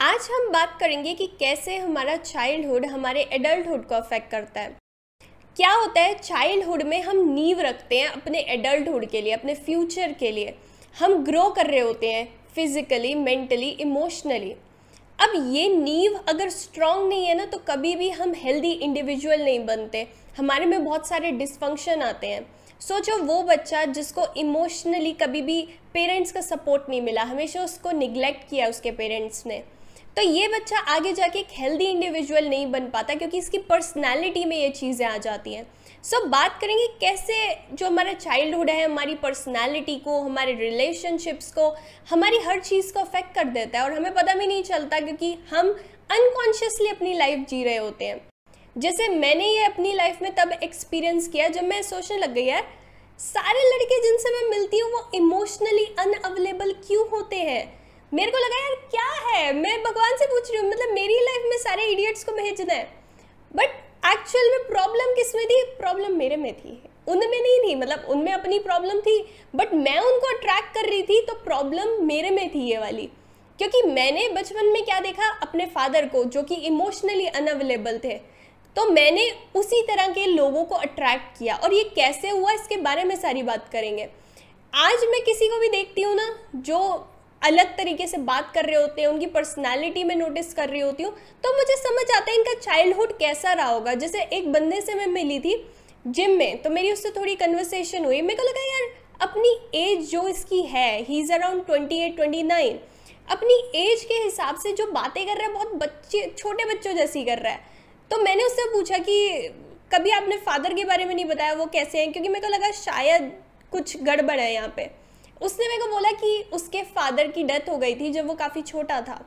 आज हम बात करेंगे कि कैसे हमारा चाइल्डहुड हमारे एडल्टहुड को अफेक्ट करता है। क्या होता है चाइल्डहुड में हम नींव रखते हैं अपने एडल्टहुड के लिए, अपने फ्यूचर के लिए। हम ग्रो कर रहे होते हैं फिजिकली मेंटली इमोशनली अब ये नींव अगर स्ट्रांग नहीं है ना तो कभी भी हम हेल्दी इंडिविजुअल नहीं बनते। हमारे में बहुत सारे डिसफंक्शन आते हैं। सोचो, वो बच्चा जिसको इमोशनली कभी भी पेरेंट्स का सपोर्ट नहीं मिला, हमेशा उसको निग्लेक्ट किया उसके पेरेंट्स ने। तो ये बच्चा आगे जाके एक हेल्दी इंडिविजुअल नहीं बन पाता क्योंकि इसकी पर्सनैलिटी में ये चीज़ें आ जाती हैं। सो so, बात करेंगे कैसे जो हमारा चाइल्डहुड है हमारी पर्सनैलिटी को हमारे रिलेशनशिप्स को हमारी हर चीज़ को अफेक्ट कर देता है और हमें पता भी नहीं चलता क्योंकि हम अनकॉन्शियसली अपनी लाइफ जी रहे होते हैं। जैसे मैंने ये अपनी लाइफ में तब एक्सपीरियंस किया जब मैं सोचने लग गई यार सारे लड़के जिनसे मैं मिलती हूँ वो इमोशनली अनअवेलेबल क्यों होते हैं? मेरे को लगा यार, क्या है? मैं भगवान से पूछ रही हूँ मतलब मेरी लाइफ में सारे इडियट्स को भेजना है। बट एक्चुअल में प्रॉब्लम किसमें थी? प्रॉब्लम मेरे में थी। उनमें नहीं थी मतलब उनमें अपनी प्रॉब्लम थी बट मैं उनको अट्रैक्ट कर रही थी तो प्रॉब्लम मेरे में थी ये वाली। क्योंकि मैंने बचपन में क्या देखा? अपने फादर को, जो कि इमोशनली अनअवेलेबल थे। तो मैंने उसी तरह के लोगों को अट्रैक्ट किया। और ये कैसे हुआ? इसके बारे में सारी बात करेंगे। आज मैं किसी को भी देखती हूँ ना, जो अलग तरीके से बात कर रहे होते हैं, उनकी पर्सनैलिटी में नोटिस कर रही होती हूँ तो मुझे समझ आता है इनका चाइल्डहुड कैसा रहा होगा। जैसे एक बंदे से मैं मिली थी जिम में तो मेरी उससे थोड़ी कन्वर्सेशन हुई। मेरे को लगा यार, अपनी एज जो इसकी है he is around twenty eight twenty nine अपनी एज के हिसाब से जो बातें कर रहा है, बहुत बच्चे, छोटे बच्चों जैसी कर रहा है। तो मैंने उससे पूछा कि, कभी आपने फादर के बारे में नहीं बताया? वो कैसे हैं? क्योंकि मेरे को लगा शायद कुछ गड़बड़ है यहाँ पे। उसने मेरे को बोला कि उसके फादर की डेथ हो गई थी जब वो काफ़ी छोटा था।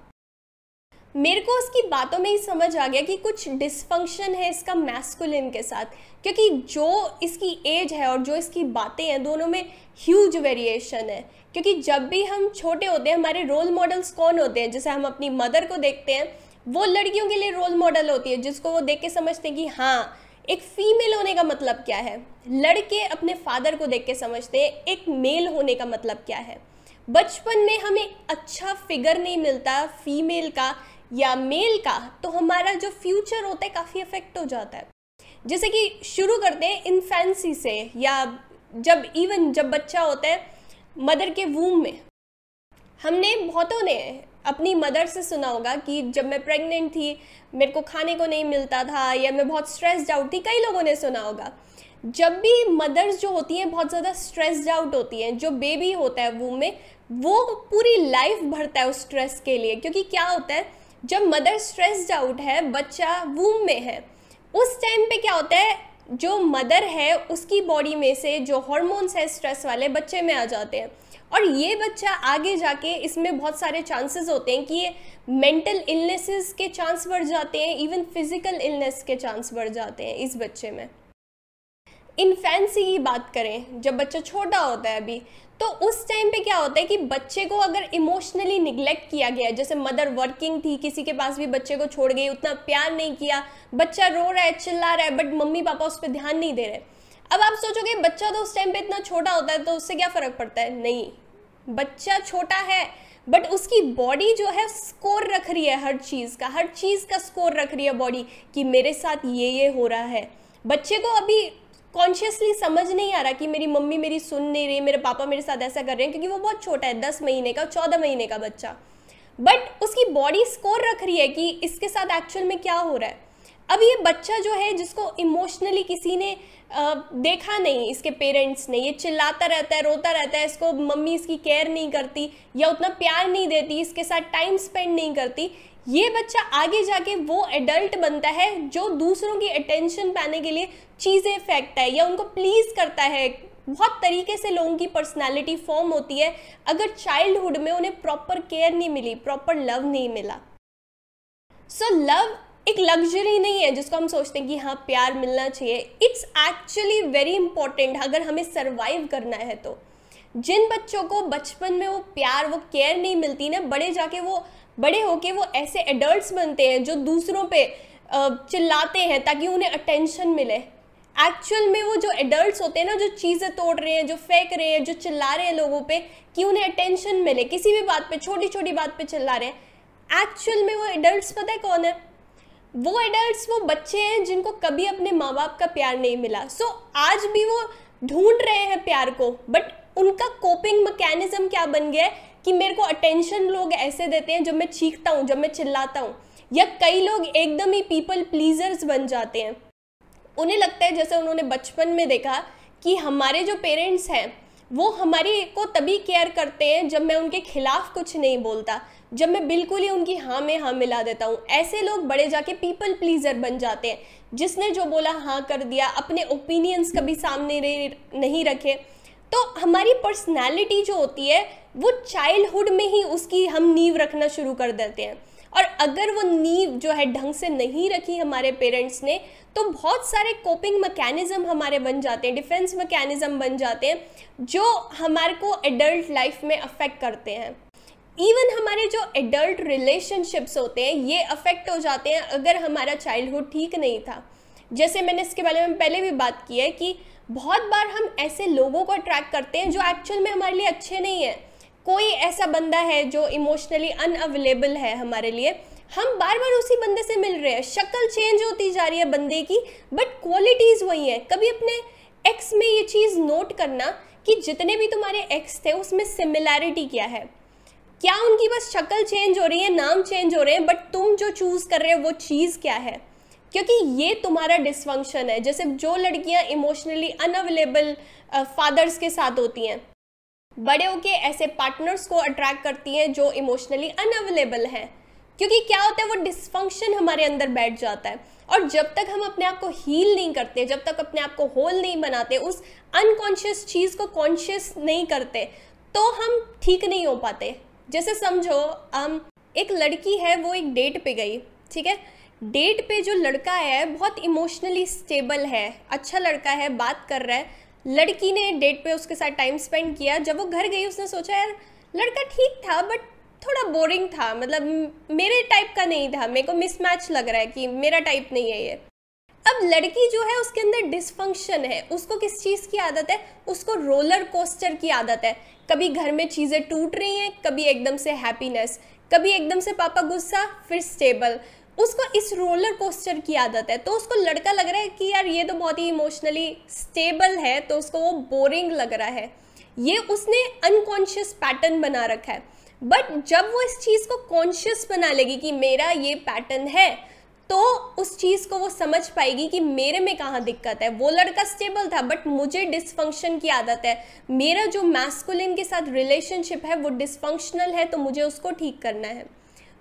मेरे को उसकी बातों में ही समझ आ गया कि कुछ डिसफंक्शन है इसका मैस्कुलिन के साथ, क्योंकि जो इसकी एज है और जो इसकी बातें हैं दोनों में ह्यूज वेरिएशन है। क्योंकि जब भी हम छोटे होते हैं, हमारे रोल मॉडल्स कौन होते हैं? जैसे हम अपनी मदर को देखते हैं, वो लड़कियों के लिए रोल मॉडल होती है, जिसको वो देख के समझते हैं कि हाँ एक फीमेल होने का मतलब क्या है? लड़के अपने फादर को देख के समझते हैं, एक मेल होने का मतलब क्या है? बचपन में हमें अच्छा फिगर नहीं मिलता फीमेल का या मेल का तो हमारा जो फ्यूचर होता है काफ़ी अफेक्ट हो जाता है। जैसे कि शुरू करते हैं इन्फेंसी से, या जब इवन जब बच्चा होता है मदर के वूम में। हमने बहुतों ने अपनी मदर से सुना होगा कि जब मैं प्रेग्नेंट थी, मेरे को खाने को नहीं मिलता था या मैं बहुत स्ट्रेस्ड आउट थी, कई लोगों ने सुना होगा। जब भी मदर्स जो होती हैं, बहुत ज़्यादा स्ट्रेस्ड आउट होती हैं, जो बेबी होता है वो में, वो पूरी लाइफ भरता है उस स्ट्रेस के लिए। क्योंकि क्या होता है, जब मदर स्ट्रेस्ड आउट है, बच्चा वूम में है, उस टाइम पे क्या होता है, जो मदर है, उसकी बॉडी में से जो हॉर्मोन्स है स्ट्रेस वाले, बच्चे में आ जाते हैं। और ये बच्चा आगे जाके, इसमें बहुत सारे चांसेस होते हैं कि ये मेंटल इलनेसेस के चांस बढ़ जाते हैं इवन फ़िज़िकल इलनेस के चांस बढ़ जाते हैं इस बच्चे में। इन्फेंसी की बात करें, जब बच्चा छोटा होता है अभी तो उस टाइम पे क्या होता है कि बच्चे को अगर इमोशनली निग्लेक्ट किया गया, जैसे मदर वर्किंग थी, किसी के पास भी बच्चे को छोड़ गई, उतना प्यार नहीं किया, बच्चा रो रहा है, चिल्ला रहा है बट मम्मी पापा उस पर ध्यान नहीं दे रहे अब आप सोचोगे, बच्चा तो उस टाइम पे इतना छोटा होता है तो उससे क्या फ़र्क पड़ता है? नहीं। बच्चा छोटा है बट उसकी बॉडी जो है स्कोर रख रही है हर चीज़ का। हर चीज़ का स्कोर रख रही है बॉडी कि मेरे साथ ये ये हो रहा है। बच्चे को अभी कॉन्शियसली समझ नहीं आ रहा कि मेरी मम्मी मेरी सुन नहीं रही, मेरे पापा मेरे साथ ऐसा कर रहे हैं, क्योंकि वो बहुत छोटा है, दस महीने का, चौदह महीने का बच्चा। बट उसकी बॉडी स्कोर रख रही है कि इसके साथ एक्चुअल में क्या हो रहा है। अब ये बच्चा जो है जिसको इमोशनली किसी ने आ, देखा नहीं इसके पेरेंट्स ने ये चिल्लाता रहता है रोता रहता है इसको मम्मी इसकी केयर नहीं करती या उतना प्यार नहीं देती इसके साथ टाइम स्पेंड नहीं करती ये बच्चा आगे जाके वो एडल्ट बनता है जो दूसरों की अटेंशन पाने के लिए चीज़ें फेंकता है या उनको प्लीज़ करता है। बहुत तरीके से लोगों की पर्सनालिटी फॉर्म होती है। अगर चाइल्डहुड में उन्हें प्रॉपर केयर नहीं मिली प्रॉपर लव नहीं मिला। सो लव एक लग्जरी नहीं है जिसको हम सोचते हैं कि हाँ प्यार मिलना चाहिए। इट्स एक्चुअली वेरी इंपॉर्टेंट अगर हमें सर्वाइव करना है तो। जिन बच्चों को बचपन में वो प्यार, वो केयर नहीं मिलती ना, बड़े जाके वो, बड़े होके वो ऐसे एडल्ट्स बनते हैं जो दूसरों पे चिल्लाते हैं ताकि उन्हें अटेंशन मिले। एक्चुअल में वो जो एडल्ट्स होते हैं ना, जो चीज़ें तोड़ रहे हैं, जो फेंक रहे हैं, जो चिल्ला रहे हैं लोगों पे, कि उन्हें अटेंशन मिले। किसी भी बात पे छोटी छोटी बात पे चिल्ला रहे हैं। एक्चुअल में वो एडल्ट पता है कौन है? वो एडल्ट वो बच्चे हैं जिनको कभी अपने माँ बाप का प्यार नहीं मिला। सो so, आज भी वो ढूंढ रहे हैं प्यार को बट उनका कोपिंग मैकेनिज्म क्या बन गया है कि मेरे को अटेंशन लोग ऐसे देते हैं जब मैं चीखता हूँ जब मैं चिल्लाता हूँ या कई लोग एकदम ही पीपल प्लीजर्स बन जाते हैं। उन्हें लगता है जैसे उन्होंने बचपन में देखा कि हमारे जो पेरेंट्स हैं वो हमारी को तभी केयर करते हैं जब मैं उनके खिलाफ कुछ नहीं बोलता, जब मैं बिल्कुल ही उनकी हाँ में हाँ मिला देता हूँ। ऐसे लोग बड़े जाके पीपल प्लीजर बन जाते हैं। जिसने जो बोला हाँ कर दिया, अपने ओपिनियंस कभी सामने नहीं रखे। तो हमारी पर्सनैलिटी जो होती है वो चाइल्डहुड में ही उसकी हम नींव रखना शुरू कर देते हैं। और अगर वो नींव जो है ढंग से नहीं रखी हमारे पेरेंट्स ने तो बहुत सारे कोपिंग मैकेनिज्म हमारे बन जाते हैं डिफेंस मैकेनिज्म बन जाते हैं, जो हमारे को एडल्ट लाइफ में अफेक्ट करते हैं। इवन हमारे जो एडल्ट रिलेशनशिप्स होते हैं, ये अफेक्ट हो जाते हैं अगर हमारा चाइल्डहुड ठीक नहीं था। जैसे मैंने इसके बारे में पहले भी बात की है कि बहुत बार हम ऐसे लोगों को अट्रैक्ट करते हैं जो एक्चुअल में हमारे लिए अच्छे नहीं है। कोई ऐसा बंदा है जो इमोशनली अनअवेलेबल है हमारे लिए। हम बार बार उसी बंदे से मिल रहे हैं। शक्ल चेंज होती जा रही है बंदे की बट क्वालिटीज़ वही है। कभी अपने एक्स में ये चीज़ नोट करना कि जितने भी तुम्हारे एक्स थे, उसमें सिमिलैरिटी क्या है? क्या उनकी बस शक्ल चेंज हो रही है, नाम चेंज हो रहे हैं बट तुम जो चूज़ कर रहे हो, वो चीज़ क्या है? क्योंकि ये तुम्हारा डिसफंक्शन है। जैसे जो लड़कियाँ इमोशनली अनअवेलेबल फादर्स के साथ होती हैं बड़े होके ऐसे पार्टनर्स को अट्रैक्ट करती हैं जो इमोशनली अनअवेलेबल हैं। क्योंकि क्या होता है, वो डिसफंक्शन हमारे अंदर बैठ जाता है। और जब तक हम अपने आप को हील नहीं करते, जब तक अपने आप को होल नहीं बनाते, उस अनकॉन्शियस चीज़ को कॉन्शियस नहीं करते तो हम ठीक नहीं हो पाते। जैसे समझो हम एक लड़की है, वो एक डेट पे गई, ठीक है? डेट पे जो लड़का है, बहुत इमोशनली स्टेबल है अच्छा लड़का है, बात कर रहा है लड़की ने डेट पे उसके साथ टाइम स्पेंड किया। जब वो घर गई, उसने सोचा, यार, लड़का ठीक था बट थोड़ा बोरिंग था। मतलब मेरे टाइप का नहीं था। मेरे को मिसमैच लग रहा है कि मेरा टाइप नहीं है ये। अब लड़की जो है, उसके अंदर डिसफंक्शन है। उसको किस चीज़ की आदत है? उसको रोलर कोस्टर की आदत है। कभी घर में चीज़ें टूट रही हैं, कभी एकदम से हैप्पीनेस कभी एकदम से पापा गुस्सा, फिर स्टेबल उसको इस रोलर कोस्टर की आदत है। तो उसको लड़का लग रहा है कि यार, ये तो बहुत ही इमोशनली स्टेबल है तो उसको वो बोरिंग लग रहा है। ये उसने अनकॉन्शियस पैटर्न बना रखा है। बट जब वो इस चीज़ को कॉन्शियस बना लेगी कि मेरा ये पैटर्न है तो उस चीज़ को वो समझ पाएगी कि मेरे में कहाँ दिक्कत है। वो लड़का स्टेबल था बट मुझे डिसफंक्शन की आदत है। मेरा जो मैस्कुलिन के साथ रिलेशनशिप है, वो डिसफंक्शनल है तो मुझे उसको ठीक करना है।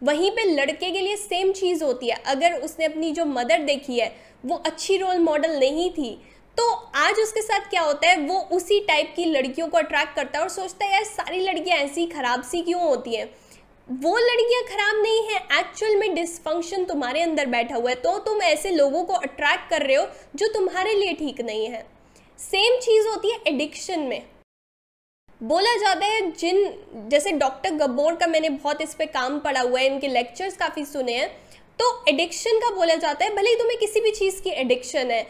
वहीं पे लड़के के लिए सेम चीज़ होती है। अगर उसने अपनी जो मदर देखी है, वो अच्छी रोल मॉडल नहीं थी तो आज उसके साथ क्या होता है, वो उसी टाइप की लड़कियों को अट्रैक्ट करता है और सोचता है, यार, सारी लड़कियाँ ऐसी खराब सी क्यों होती हैं? वो लड़कियाँ खराब नहीं है। एक्चुअल में डिसफंक्शन तुम्हारे अंदर बैठा हुआ है तो तुम ऐसे लोगों को अट्रैक्ट कर रहे हो, जो तुम्हारे लिए ठीक नहीं है। सेम चीज़ होती है एडिक्शन में। बोला जाता है, जिन, जैसे डॉक्टर गब्बोर का मैंने बहुत इस पर काम पढ़ा हुआ है, इनके लेक्चर्स काफ़ी सुने हैं तो एडिक्शन का बोला जाता है, भले ही तुम्हें किसी भी चीज़ की एडिक्शन है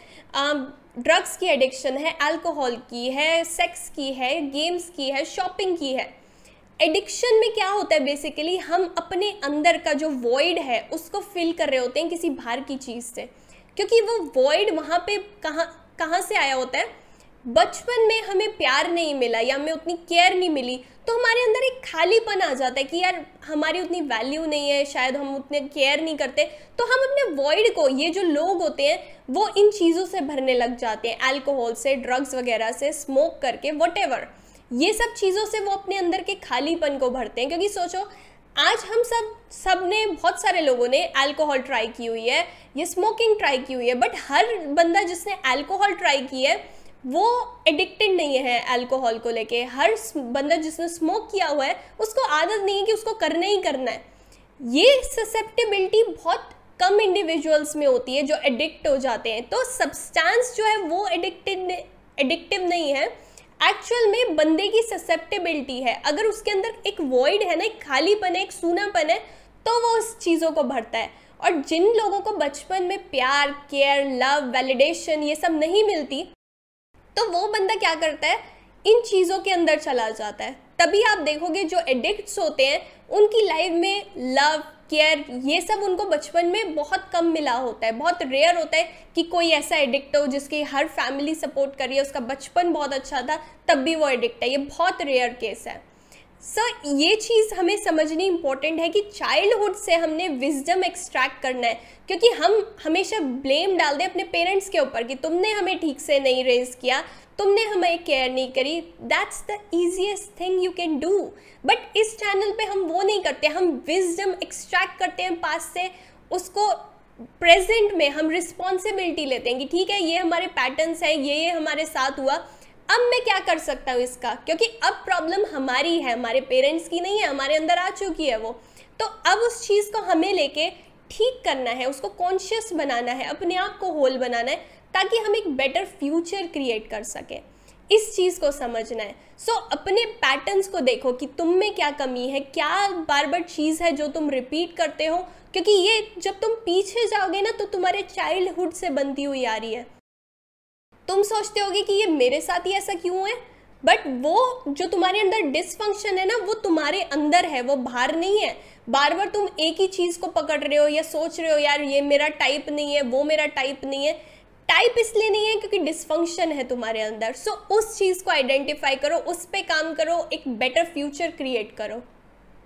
ड्रग्स की एडिक्शन है अल्कोहल की है सेक्स की है गेम्स की है शॉपिंग की है एडिक्शन में क्या होता है बेसिकली हम अपने अंदर का जो वॉइड है, उसको फिल कर रहे होते हैं किसी बाहर की चीज़ से, क्योंकि वो वॉइड वहाँ पे कहाँ कहाँ से आया होता है बचपन में हमें प्यार नहीं मिला या हमें उतनी केयर नहीं मिली तो हमारे अंदर एक खालीपन आ जाता है कि यार हमारी उतनी वैल्यू नहीं है, शायद हम उतने केयर नहीं करते। तो हम अपने वॉइड को, ये जो लोग होते हैं, वो इन चीज़ों से भरने लग जाते हैं। अल्कोहल से ड्रग्स वगैरह से स्मोक करके वट ये सब चीज़ों से वो अपने अंदर के खालीपन को भरते हैं, क्योंकि सोचो, आज हम सब सबने बहुत सारे लोगों ने अल्कोहल ट्राई की हुई है, ये स्मोकिंग ट्राई की हुई है बट हर बंदा जिसने अल्कोहल ट्राई की है वो एडिक्टेड नहीं है अल्कोहल को लेके। हर बंदा जिसने स्मोक किया हुआ है, उसको आदत नहीं है कि उसको करना ही करना है। ये ससेप्टेबिलिटी बहुत कम इंडिविजुअल्स में होती है जो एडिक्ट हो जाते हैं। तो सब्सटेंस जो है वो एडिक्टेड एडिक्टिव नहीं है। एक्चुअल में बंदे की ससेप्टेबिलिटी है। अगर उसके अंदर एक वॉइड है ना, एक खालीपन है, एक सूनापन है तो वो उस चीज़ों को भरता है। और जिन लोगों को बचपन में प्यार केयर लव वैलिडेशन ये सब नहीं मिलती तो वो बंदा क्या करता है? इन चीज़ों के अंदर चला जाता है। तभी आप देखोगे जो एडिक्ट्स होते हैं, उनकी लाइफ में लव केयर ये सब उनको बचपन में बहुत कम मिला होता है। बहुत रेयर होता है कि कोई ऐसा एडिक्ट हो जिसकी हर फैमिली सपोर्ट कर रही है। उसका बचपन बहुत अच्छा था, तब भी वो एडिक्ट है। ये बहुत रेयर केस है। सर ये चीज़ हमें समझनी इंपॉर्टेंट है कि चाइल्डहुड से हमने विजडम एक्सट्रैक्ट करना है। क्योंकि हम हमेशा ब्लेम डाल दें अपने पेरेंट्स के ऊपर कि तुमने हमें ठीक से नहीं रेज किया, तुमने हमें केयर नहीं करी। That's the easiest thing you can do but इस चैनल पे हम वो नहीं करते, हम विजडम एक्सट्रैक्ट करते हैं पास से। उसको प्रेजेंट में हम रिस्पॉन्सिबिलिटी लेते हैं कि ठीक है, ये हमारे पैटर्न्स हैं, ये ये हमारे साथ हुआ। अब मैं क्या कर सकता हूँ इसका? क्योंकि अब प्रॉब्लम हमारी है हमारे पेरेंट्स की नहीं है हमारे अंदर आ चुकी है वो। तो अब उस चीज़ को हमें लेके ठीक करना है उसको कॉन्शियस बनाना है अपने आप को होल बनाना है ताकि हम एक बेटर फ्यूचर क्रिएट कर सकें। इस चीज़ को समझना है। सो so, अपने पैटर्न्स को देखो कि तुम में क्या कमी है क्या बार बार चीज़ है जो तुम रिपीट करते हो? क्योंकि ये जब तुम पीछे जाओगे ना तो तुम्हारे चाइल्डहुड से बनती हुई आ रही है। तुम सोचते होगे कि ये मेरे साथ ही ऐसा क्यों है? बट वो जो तुम्हारे अंदर डिसफंक्शन है ना वो तुम्हारे अंदर है वो बाहर नहीं है। बार बार तुम एक ही चीज़ को पकड़ रहे हो या सोच रहे हो यार ये मेरा टाइप नहीं है वो मेरा टाइप नहीं है। टाइप इसलिए नहीं है क्योंकि डिसफंक्शन है तुम्हारे अंदर। सो so, उस चीज़ को आइडेंटिफाई करो उस पर काम करो एक बेटर फ्यूचर क्रिएट करो।